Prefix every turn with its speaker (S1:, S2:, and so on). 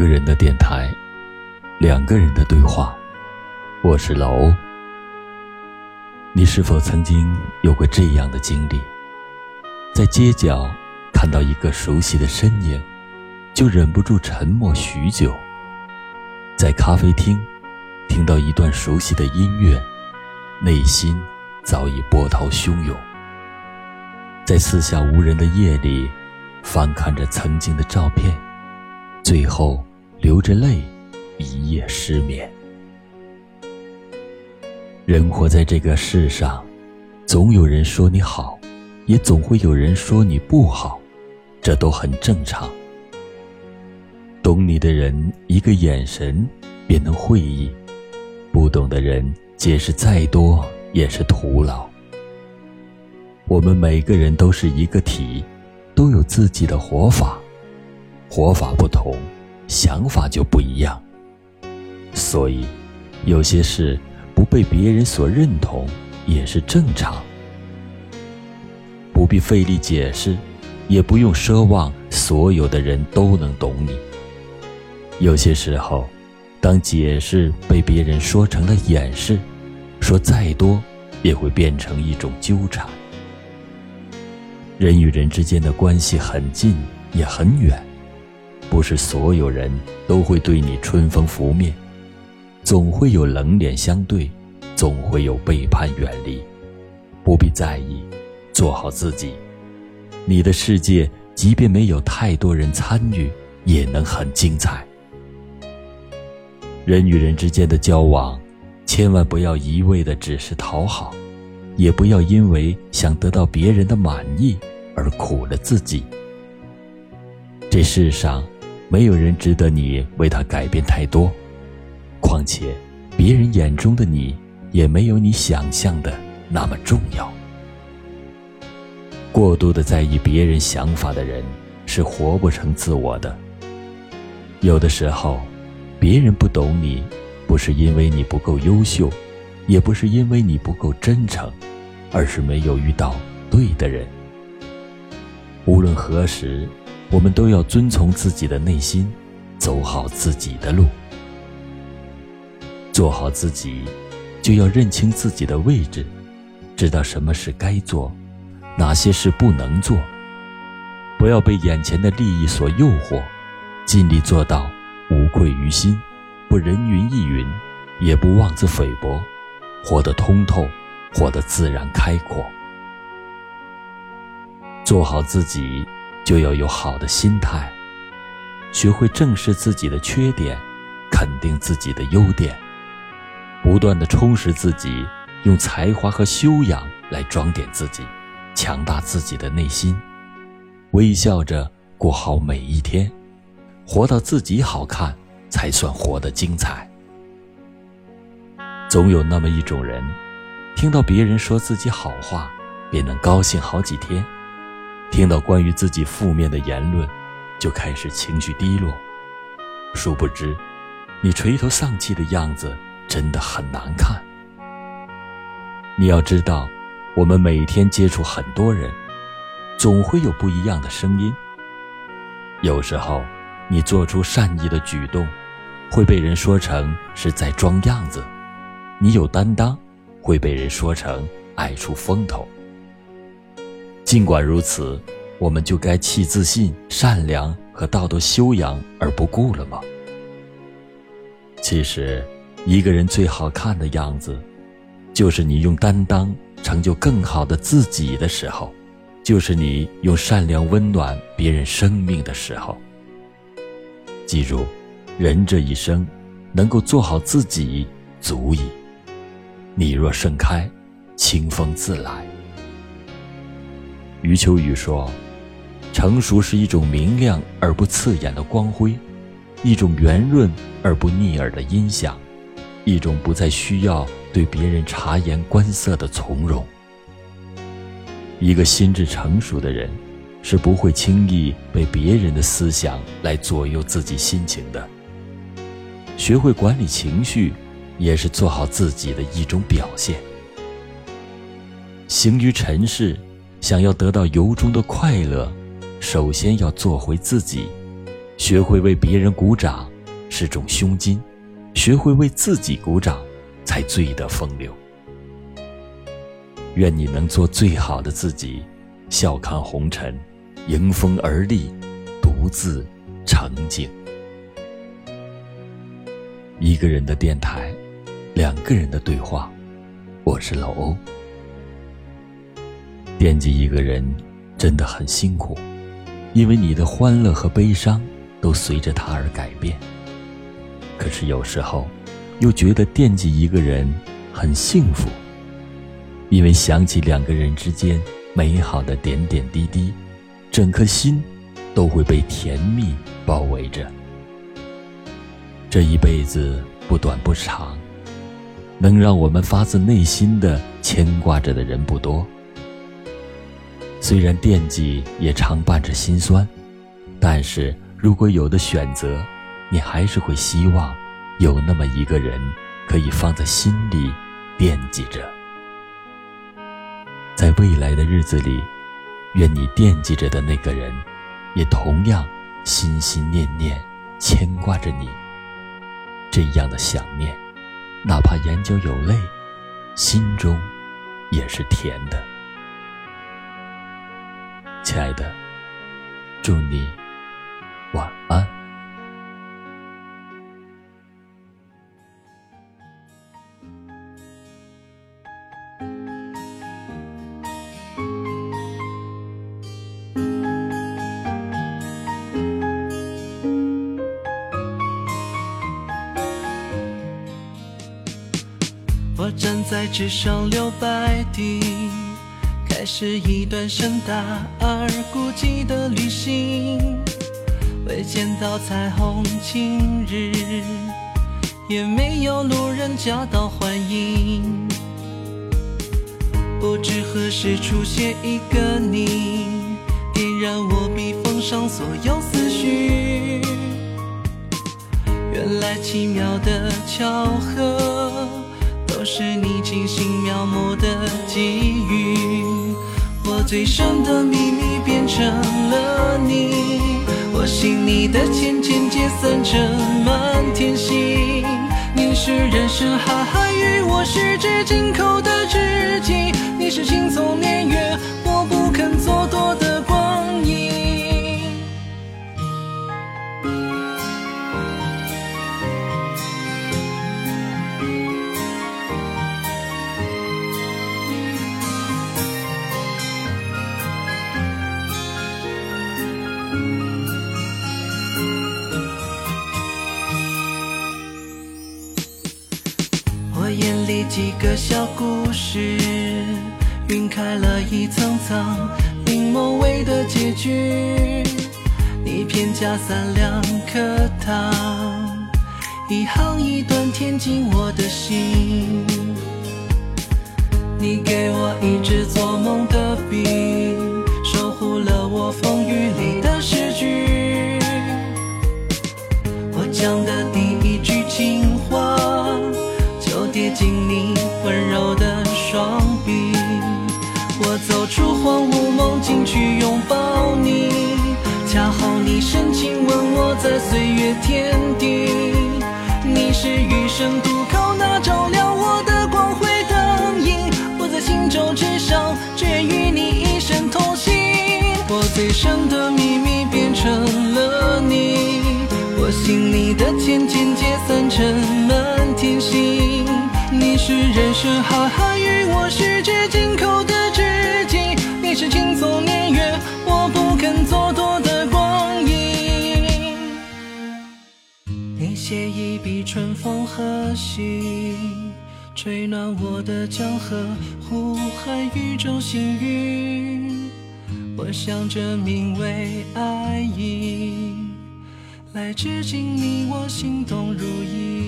S1: 一个人的电台，两个人的对话。我是老欧。你是否曾经有过这样的经历？在街角看到一个熟悉的身影，就忍不住沉默许久；在咖啡厅听到一段熟悉的音乐，内心早已波涛汹涌；在四下无人的夜里，翻看着曾经的照片。最后，流着泪，一夜失眠。人活在这个世上，总有人说你好，也总会有人说你不好，这都很正常。懂你的人，一个眼神便能会意；不懂的人，解释再多也是徒劳。我们每个人都是一个体，都有自己的活法。活法不同，想法就不一样。所以，有些事不被别人所认同也是正常。不必费力解释，也不用奢望所有的人都能懂你。有些时候，当解释被别人说成了掩饰，说再多也会变成一种纠缠。人与人之间的关系很近，也很远。不是所有人都会对你春风拂面，总会有冷脸相对，总会有背叛远离，不必在意，做好自己。你的世界即便没有太多人参与，也能很精彩。人与人之间的交往，千万不要一味的只是讨好，也不要因为想得到别人的满意而苦了自己。这世上。没有人值得你为他改变太多，况且，别人眼中的你也没有你想象的那么重要。过度的在意别人想法的人，是活不成自我的。有的时候，别人不懂你，不是因为你不够优秀，也不是因为你不够真诚，而是没有遇到对的人。无论何时。我们都要遵从自己的内心，走好自己的路，做好自己，就要认清自己的位置，知道什么事该做，哪些事不能做。不要被眼前的利益所诱惑，尽力做到无愧于心，不人云亦云，也不妄自菲薄，活得通透，活得自然开阔，做好自己。就要有好的心态，学会正视自己的缺点，肯定自己的优点，不断的充实自己，用才华和修养来装点自己，强大自己的内心，微笑着过好每一天，活到自己好看，才算活得精彩。总有那么一种人，听到别人说自己好话，便能高兴好几天。听到关于自己负面的言论，就开始情绪低落。殊不知，你垂头丧气的样子真的很难看。你要知道，我们每天接触很多人，总会有不一样的声音。有时候，你做出善意的举动，会被人说成是在装样子；你有担当，会被人说成爱出风头。尽管如此，我们就该弃自信、善良和道德修养而不顾了吗？其实，一个人最好看的样子，就是你用担当成就更好的自己的时候，就是你用善良温暖别人生命的时候。记住，人这一生，能够做好自己足矣。你若盛开，清风自来。余秋雨说：“成熟是一种明亮而不刺眼的光辉，一种圆润而不腻耳的音响，一种不再需要对别人察言观色的从容。一个心智成熟的人，是不会轻易被别人的思想来左右自己心情的。学会管理情绪，也是做好自己的一种表现。行于尘世。”想要得到由衷的快乐，首先要做回自己，学会为别人鼓掌是种胸襟，学会为自己鼓掌才最得风流。愿你能做最好的自己，笑看红尘，迎风而立，独自成景。一个人的电台，两个人的对话，我是老欧。惦记一个人真的很辛苦，因为你的欢乐和悲伤。都随着他而改变。可是有时候，又觉得惦记一个人很幸福，因为想起两个人之间美好的点点滴滴，整颗心都会被甜蜜包围着。这一辈子不短不长，能让我们发自内心的牵挂着的人不多。虽然惦记也常伴着心酸，但是。如果有的选择，你还是会希望有那么一个人可以放在心里惦记着。在未来的日子里，愿你惦记着的那个人，也同样心心念念牵挂着你。这样的想念，哪怕眼角有泪，心中也是甜的。亲爱的，祝你。晚安。
S2: 我站在纸上留白地，开始一段盛大而孤寂的旅行。未见到彩虹晴日，也没有路人夹道欢迎。不知何时出现一个你，点燃我笔锋上所有思绪。原来奇妙的巧合，都是你精心描摹的际遇。我最深的秘密变成了你。我心里的千千结散成满天星，你是人生海海与我十指紧扣的知己，你是青葱年月我不肯蹉跎几个小故事，晕开了一层层柠檬味的结局。你偏加三两颗糖，一行一段填进我的心。你给我一支做梦的笔，守护了我风雨里芜梦境去拥抱你，恰好你深情吻我在岁月天地，你是余生渡口那照亮我的光辉灯影，我在星洲之上，只愿与你一生同行。我最深的秘密变成了你，我心里的千千结散成满天星。你是人生海海与我十指紧扣的知己，你是青葱年月我不肯蹉跎的光阴。你写一笔春风和煦，吹暖我的江河呼喊宇宙星云。我想这名为爱意，来致敬你，我心动如一。